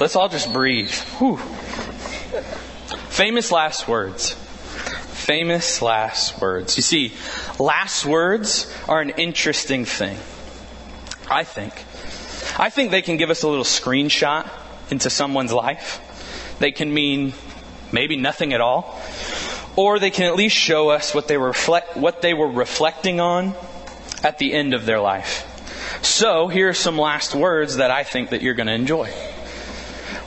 Let's all just breathe. Whew. Famous last words. Famous last words. You see, last words are an interesting thing. I think. I think they can give us a little screenshot into someone's life. They can mean maybe nothing at all. Or they can at least show us what they reflect, what they were reflecting on at the end of their life. So here are some last words that I think that you're going to enjoy.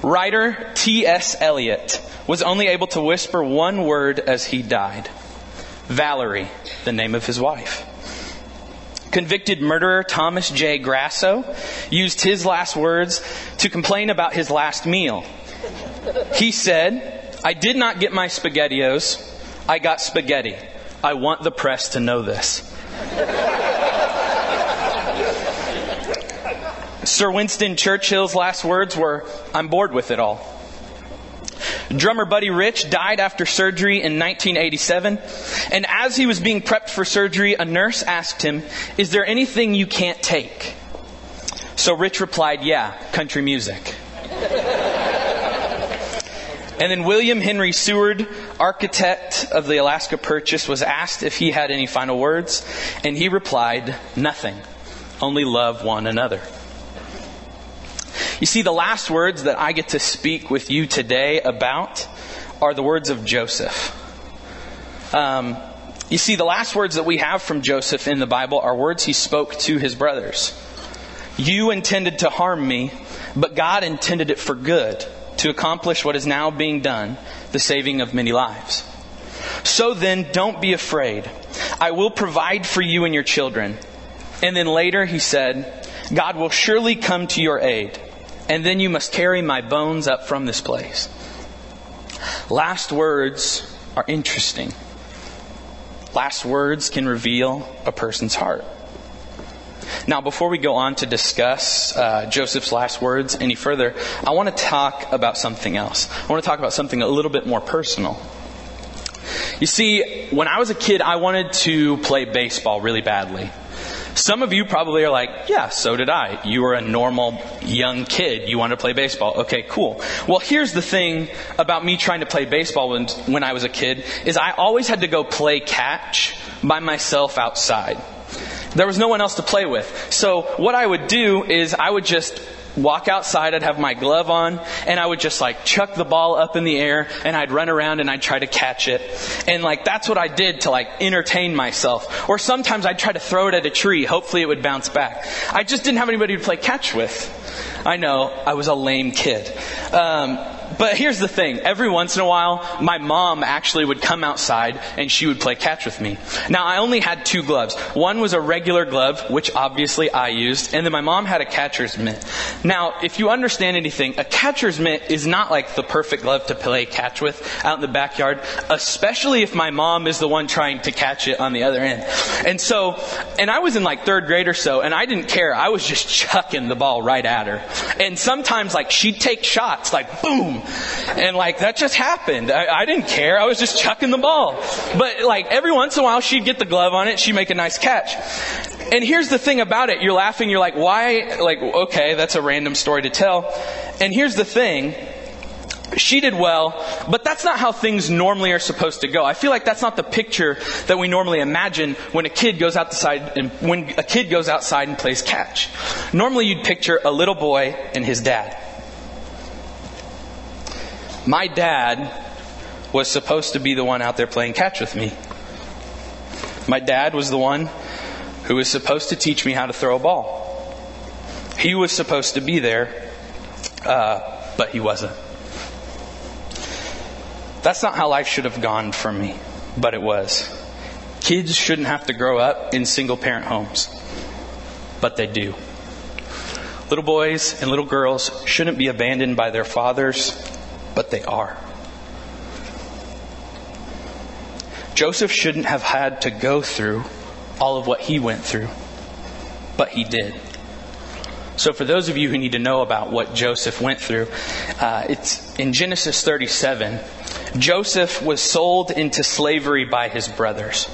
Writer T.S. Eliot was only able to whisper one word as he died. Valerie, the name of his wife. Convicted murderer Thomas J. Grasso used his last words to complain about his last meal. He said, I did not get my spaghettios. I got spaghetti. I want the press to know this. Sir Winston Churchill's last words were, I'm bored with it all. Drummer Buddy Rich died after surgery in 1987, and as he was being prepped for surgery, a nurse asked him, Is there anything you can't take? So Rich replied, Yeah, country music. and then William Henry Seward, architect of the Alaska Purchase, was asked if he had any final words, and he replied, Nothing, only love one another. You see, the last words that I get to speak with you today about are the words of Joseph. Um, you see, the last words that we have from Joseph in the Bible are words he spoke to his brothers. You intended to harm me, but God intended it for good, to accomplish what is now being done, the saving of many lives. So then, don't be afraid. I will provide for you and your children. And then later he said, God will surely come to your aid and then you must carry my bones up from this place. Last words are interesting. Last words can reveal a person's heart. Now, before we go on to discuss uh, Joseph's last words any further, I want to talk about something else. I want to talk about something a little bit more personal. You see, when I was a kid, I wanted to play baseball really badly. Some of you probably are like, yeah, so did I. You were a normal young kid. You wanted to play baseball. Okay, cool. Well, here's the thing about me trying to play baseball when, when I was a kid is I always had to go play catch by myself outside. There was no one else to play with. So what I would do is I would just walk outside, I'd have my glove on, and I would just like chuck the ball up in the air, and I'd run around and I'd try to catch it. And like that's what I did to like entertain myself. Or sometimes I'd try to throw it at a tree, hopefully it would bounce back. I just didn't have anybody to play catch with. I know, I was a lame kid. Um, but here's the thing. Every once in a while, my mom actually would come outside and she would play catch with me. Now, I only had two gloves. One was a regular glove, which obviously I used, and then my mom had a catcher's mitt. Now, if you understand anything, a catcher's mitt is not like the perfect glove to play catch with out in the backyard, especially if my mom is the one trying to catch it on the other end. And so, and I was in like third grade or so, and I didn't care. I was just chucking the ball right at her. And sometimes like she'd take shots, like boom, and like that just happened. I, I didn't care. I was just chucking the ball. But like every once in a while she'd get the glove on it, she'd make a nice catch. And here's the thing about it. You're laughing, you're like, why? Like, okay, that's a random story to tell. And here's the thing. She did well, but that's not how things normally are supposed to go. I feel like that's not the picture that we normally imagine when a kid goes outside and when a kid goes outside and plays catch. Normally you'd picture a little boy and his dad. My dad was supposed to be the one out there playing catch with me. My dad was the one who was supposed to teach me how to throw a ball. He was supposed to be there, uh, but he wasn't. That's not how life should have gone for me, but it was. Kids shouldn't have to grow up in single parent homes, but they do. Little boys and little girls shouldn't be abandoned by their fathers but they are. Joseph shouldn't have had to go through all of what he went through, but he did. So, for those of you who need to know about what Joseph went through, uh, it's in Genesis 37. Joseph was sold into slavery by his brothers.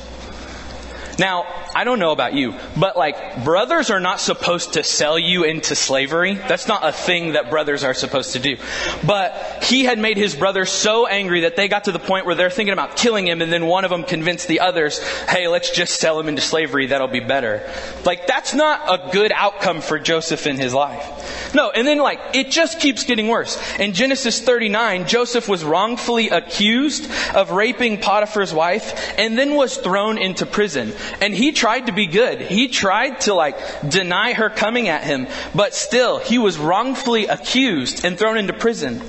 Now, I don't know about you, but like brothers are not supposed to sell you into slavery. That's not a thing that brothers are supposed to do. But he had made his brothers so angry that they got to the point where they're thinking about killing him and then one of them convinced the others, hey, let's just sell him into slavery. That'll be better. Like that's not a good outcome for Joseph in his life. No, and then like it just keeps getting worse. In Genesis 39, Joseph was wrongfully accused of raping Potiphar's wife and then was thrown into prison. And he tried to be good. He tried to like deny her coming at him, but still he was wrongfully accused and thrown into prison.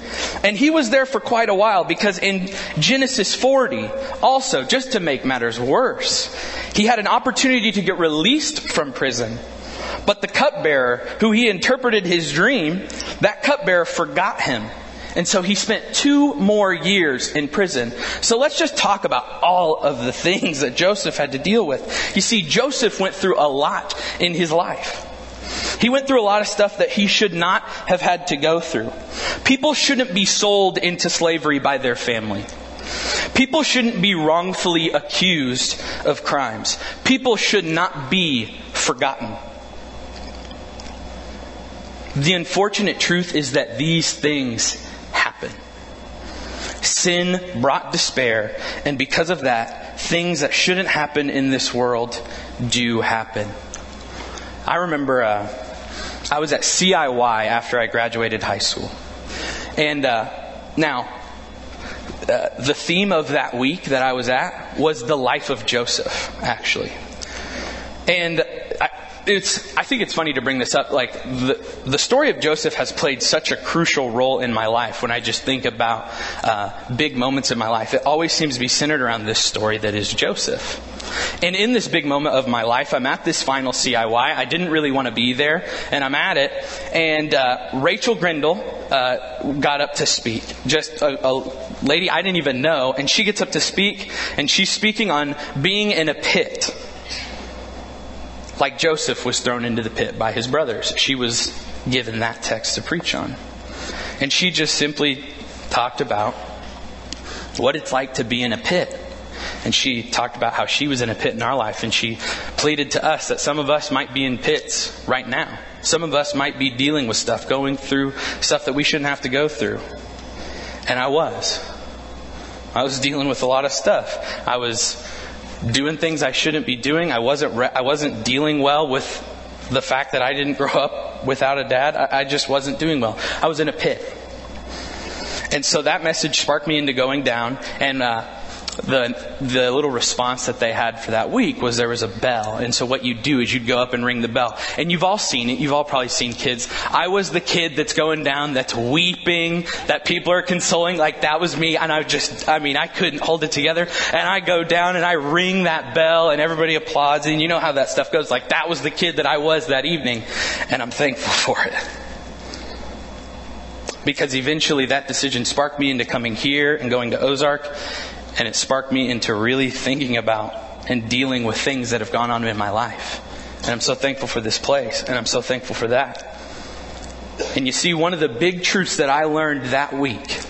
And he was there for quite a while because in Genesis 40, also, just to make matters worse, he had an opportunity to get released from prison. But the cupbearer, who he interpreted his dream, that cupbearer forgot him and so he spent two more years in prison. So let's just talk about all of the things that Joseph had to deal with. You see, Joseph went through a lot in his life. He went through a lot of stuff that he should not have had to go through. People shouldn't be sold into slavery by their family. People shouldn't be wrongfully accused of crimes. People should not be forgotten. The unfortunate truth is that these things Sin brought despair, and because of that, things that shouldn't happen in this world do happen. I remember uh, I was at CIY after I graduated high school. And uh, now, uh, the theme of that week that I was at was the life of Joseph, actually. And it's, I think it's funny to bring this up. Like, the, the story of Joseph has played such a crucial role in my life when I just think about uh, big moments in my life. It always seems to be centered around this story that is Joseph. And in this big moment of my life, I'm at this final CIY. I didn't really want to be there, and I'm at it. And uh, Rachel Grindle uh, got up to speak. Just a, a lady I didn't even know, and she gets up to speak, and she's speaking on being in a pit like Joseph was thrown into the pit by his brothers. She was given that text to preach on. And she just simply talked about what it's like to be in a pit. And she talked about how she was in a pit in our life, and she pleaded to us that some of us might be in pits right now. Some of us might be dealing with stuff, going through stuff that we shouldn't have to go through. And I was. I was dealing with a lot of stuff. I was doing things I shouldn't be doing. I wasn't, re- I wasn't dealing well with the fact that I didn't grow up without a dad. I, I just wasn't doing well. I was in a pit. And so that message sparked me into going down and, uh, the the little response that they had for that week was there was a bell, and so what you'd do is you'd go up and ring the bell, and you've all seen it. You've all probably seen kids. I was the kid that's going down, that's weeping, that people are consoling. Like that was me, and I just, I mean, I couldn't hold it together, and I go down and I ring that bell, and everybody applauds, and you know how that stuff goes. Like that was the kid that I was that evening, and I'm thankful for it because eventually that decision sparked me into coming here and going to Ozark and it sparked me into really thinking about and dealing with things that have gone on in my life. And I'm so thankful for this place, and I'm so thankful for that. And you see, one of the big truths that I learned that week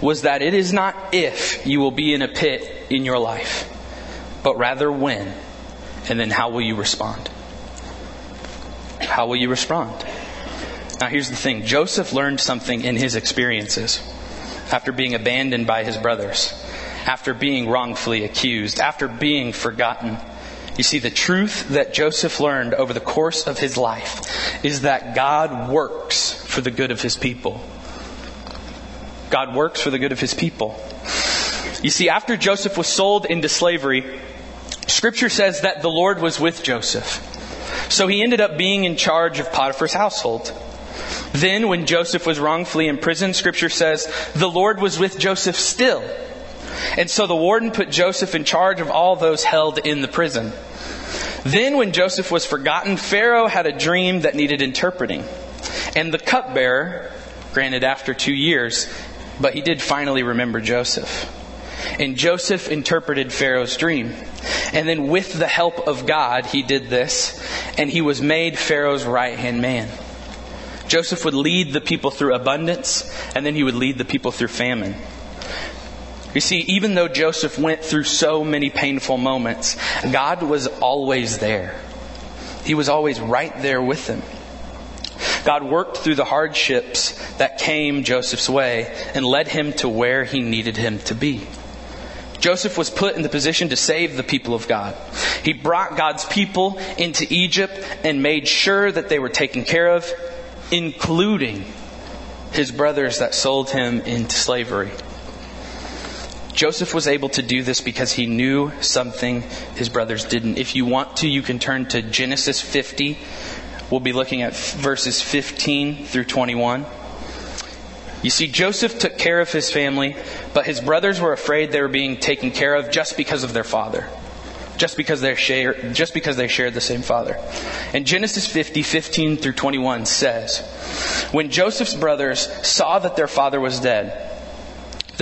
was that it is not if you will be in a pit in your life, but rather when, and then how will you respond? How will you respond? Now, here's the thing Joseph learned something in his experiences after being abandoned by his brothers after being wrongfully accused, after being forgotten. You see, the truth that Joseph learned over the course of his life is that God works for the good of his people. God works for the good of his people. You see, after Joseph was sold into slavery, Scripture says that the Lord was with Joseph. So he ended up being in charge of Potiphar's household. Then, when Joseph was wrongfully imprisoned, Scripture says the Lord was with Joseph still and so the warden put Joseph in charge of all those held in the prison. Then, when Joseph was forgotten, Pharaoh had a dream that needed interpreting. And the cupbearer, granted after two years, but he did finally remember Joseph. And Joseph interpreted Pharaoh's dream. And then, with the help of God, he did this, and he was made Pharaoh's right hand man. Joseph would lead the people through abundance, and then he would lead the people through famine. You see, even though Joseph went through so many painful moments, God was always there. He was always right there with him. God worked through the hardships that came Joseph's way and led him to where he needed him to be. Joseph was put in the position to save the people of God. He brought God's people into Egypt and made sure that they were taken care of, including his brothers that sold him into slavery. Joseph was able to do this because he knew something his brothers didn't. If you want to, you can turn to Genesis 50. We'll be looking at verses 15 through 21. You see, Joseph took care of his family, but his brothers were afraid they were being taken care of just because of their father. Just because they share, just because they shared the same father. And Genesis 50, 15 through 21 says, When Joseph's brothers saw that their father was dead,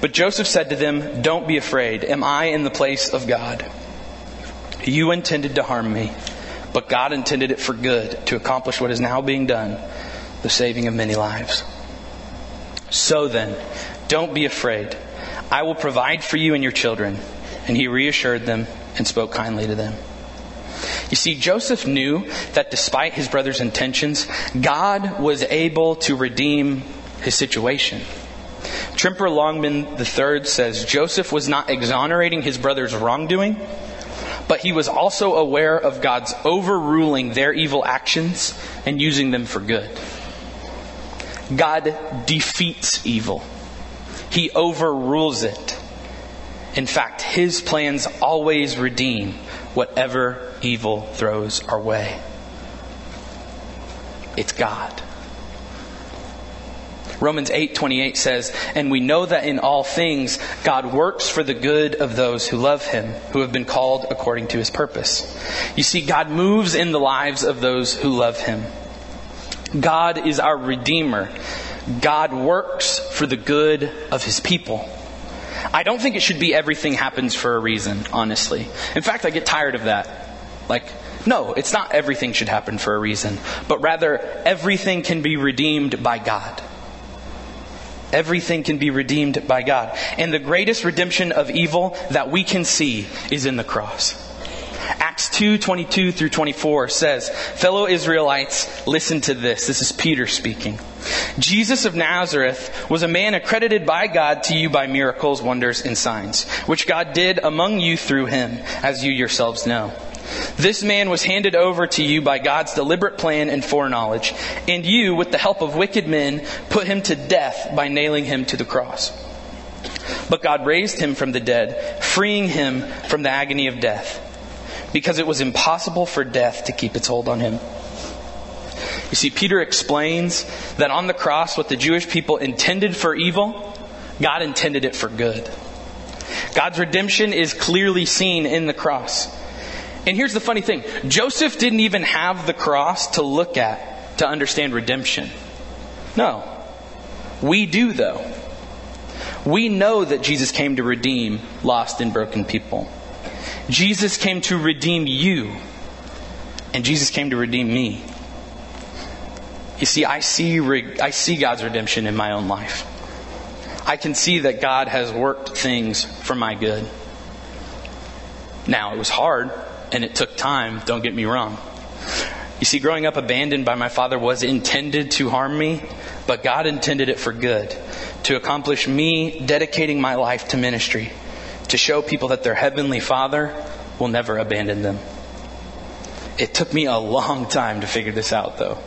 But Joseph said to them, Don't be afraid. Am I in the place of God? You intended to harm me, but God intended it for good to accomplish what is now being done, the saving of many lives. So then, don't be afraid. I will provide for you and your children. And he reassured them and spoke kindly to them. You see, Joseph knew that despite his brother's intentions, God was able to redeem his situation. Tremper Longman III says Joseph was not exonerating his brother's wrongdoing, but he was also aware of God's overruling their evil actions and using them for good. God defeats evil. He overrules it. In fact, his plans always redeem whatever evil throws our way. It's God. Romans 8:28 says, "And we know that in all things God works for the good of those who love him, who have been called according to his purpose." You see God moves in the lives of those who love him. God is our redeemer. God works for the good of his people. I don't think it should be everything happens for a reason, honestly. In fact, I get tired of that. Like, no, it's not everything should happen for a reason, but rather everything can be redeemed by God. Everything can be redeemed by God. And the greatest redemption of evil that we can see is in the cross. Acts 2, 22 through 24 says, Fellow Israelites, listen to this. This is Peter speaking. Jesus of Nazareth was a man accredited by God to you by miracles, wonders, and signs, which God did among you through him, as you yourselves know. This man was handed over to you by God's deliberate plan and foreknowledge, and you, with the help of wicked men, put him to death by nailing him to the cross. But God raised him from the dead, freeing him from the agony of death, because it was impossible for death to keep its hold on him. You see, Peter explains that on the cross, what the Jewish people intended for evil, God intended it for good. God's redemption is clearly seen in the cross. And here's the funny thing Joseph didn't even have the cross to look at to understand redemption. No. We do, though. We know that Jesus came to redeem lost and broken people. Jesus came to redeem you, and Jesus came to redeem me. You see, I see, I see God's redemption in my own life. I can see that God has worked things for my good. Now, it was hard and it took time, don't get me wrong. You see, growing up abandoned by my father was intended to harm me, but God intended it for good, to accomplish me dedicating my life to ministry, to show people that their heavenly father will never abandon them. It took me a long time to figure this out, though.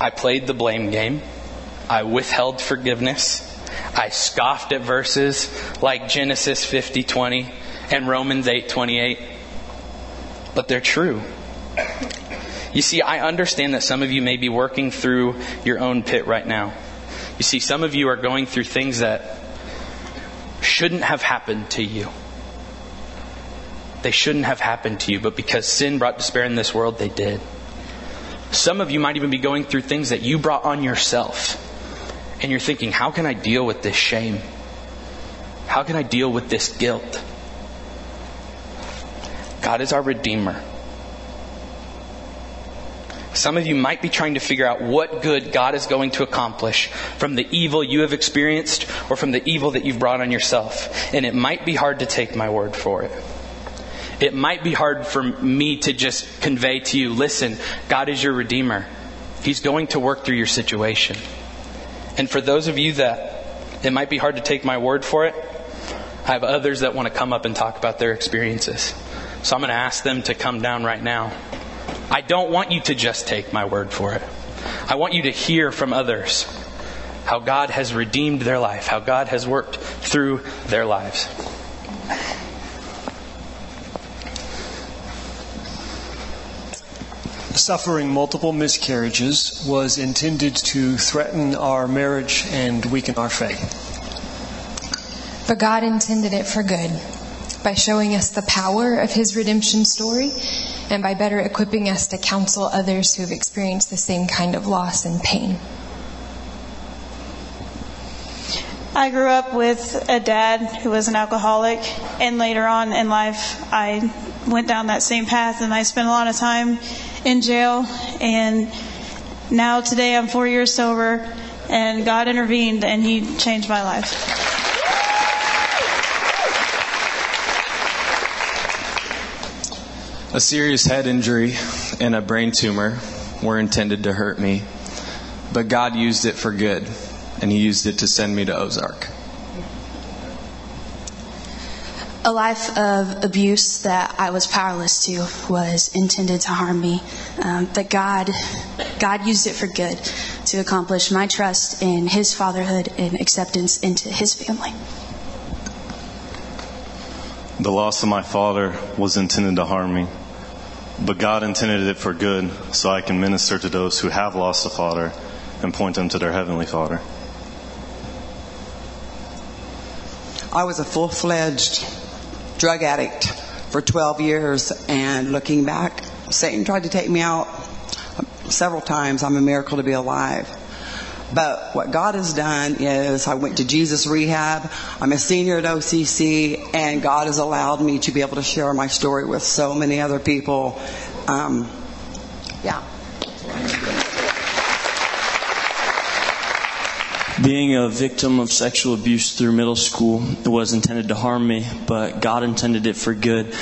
I played the blame game. I withheld forgiveness. I scoffed at verses like Genesis 50:20 and Romans 8:28. But they're true. You see, I understand that some of you may be working through your own pit right now. You see, some of you are going through things that shouldn't have happened to you. They shouldn't have happened to you, but because sin brought despair in this world, they did. Some of you might even be going through things that you brought on yourself. And you're thinking, how can I deal with this shame? How can I deal with this guilt? God is our Redeemer. Some of you might be trying to figure out what good God is going to accomplish from the evil you have experienced or from the evil that you've brought on yourself. And it might be hard to take my word for it. It might be hard for me to just convey to you, listen, God is your Redeemer. He's going to work through your situation. And for those of you that it might be hard to take my word for it, I have others that want to come up and talk about their experiences. So I'm going to ask them to come down right now. I don't want you to just take my word for it. I want you to hear from others how God has redeemed their life, how God has worked through their lives. Suffering multiple miscarriages was intended to threaten our marriage and weaken our faith. But God intended it for good by showing us the power of His redemption story and by better equipping us to counsel others who have experienced the same kind of loss and pain. I grew up with a dad who was an alcoholic, and later on in life, I went down that same path and I spent a lot of time in jail. And now, today, I'm four years sober, and God intervened and He changed my life. A serious head injury and a brain tumor were intended to hurt me, but God used it for good, and He used it to send me to Ozark. A life of abuse that I was powerless to was intended to harm me, um, but God, God used it for good to accomplish my trust in His fatherhood and acceptance into His family. The loss of my father was intended to harm me, but God intended it for good so I can minister to those who have lost a father and point them to their heavenly father. I was a full fledged drug addict for 12 years, and looking back, Satan tried to take me out several times. I'm a miracle to be alive. But what God has done is I went to Jesus Rehab. I'm a senior at OCC, and God has allowed me to be able to share my story with so many other people. Um, Being a victim of sexual abuse through middle school was intended to harm me, but God intended it for good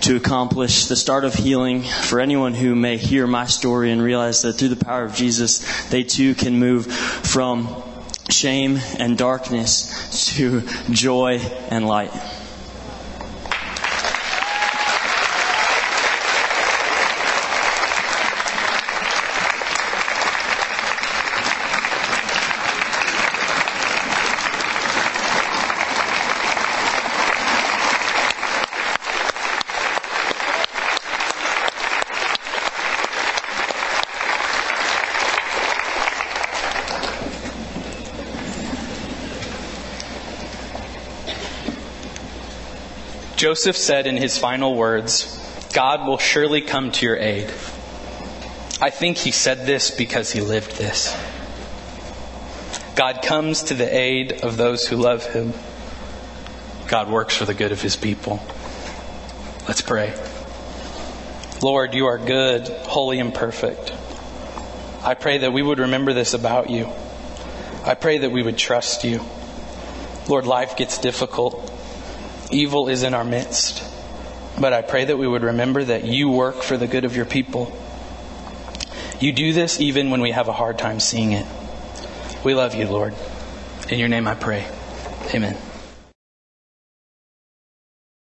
to accomplish the start of healing for anyone who may hear my story and realize that through the power of Jesus, they too can move from shame and darkness to joy and light. Joseph said in his final words, God will surely come to your aid. I think he said this because he lived this. God comes to the aid of those who love him. God works for the good of his people. Let's pray. Lord, you are good, holy, and perfect. I pray that we would remember this about you. I pray that we would trust you. Lord, life gets difficult. Evil is in our midst. But I pray that we would remember that you work for the good of your people. You do this even when we have a hard time seeing it. We love you, Lord. In your name I pray. Amen.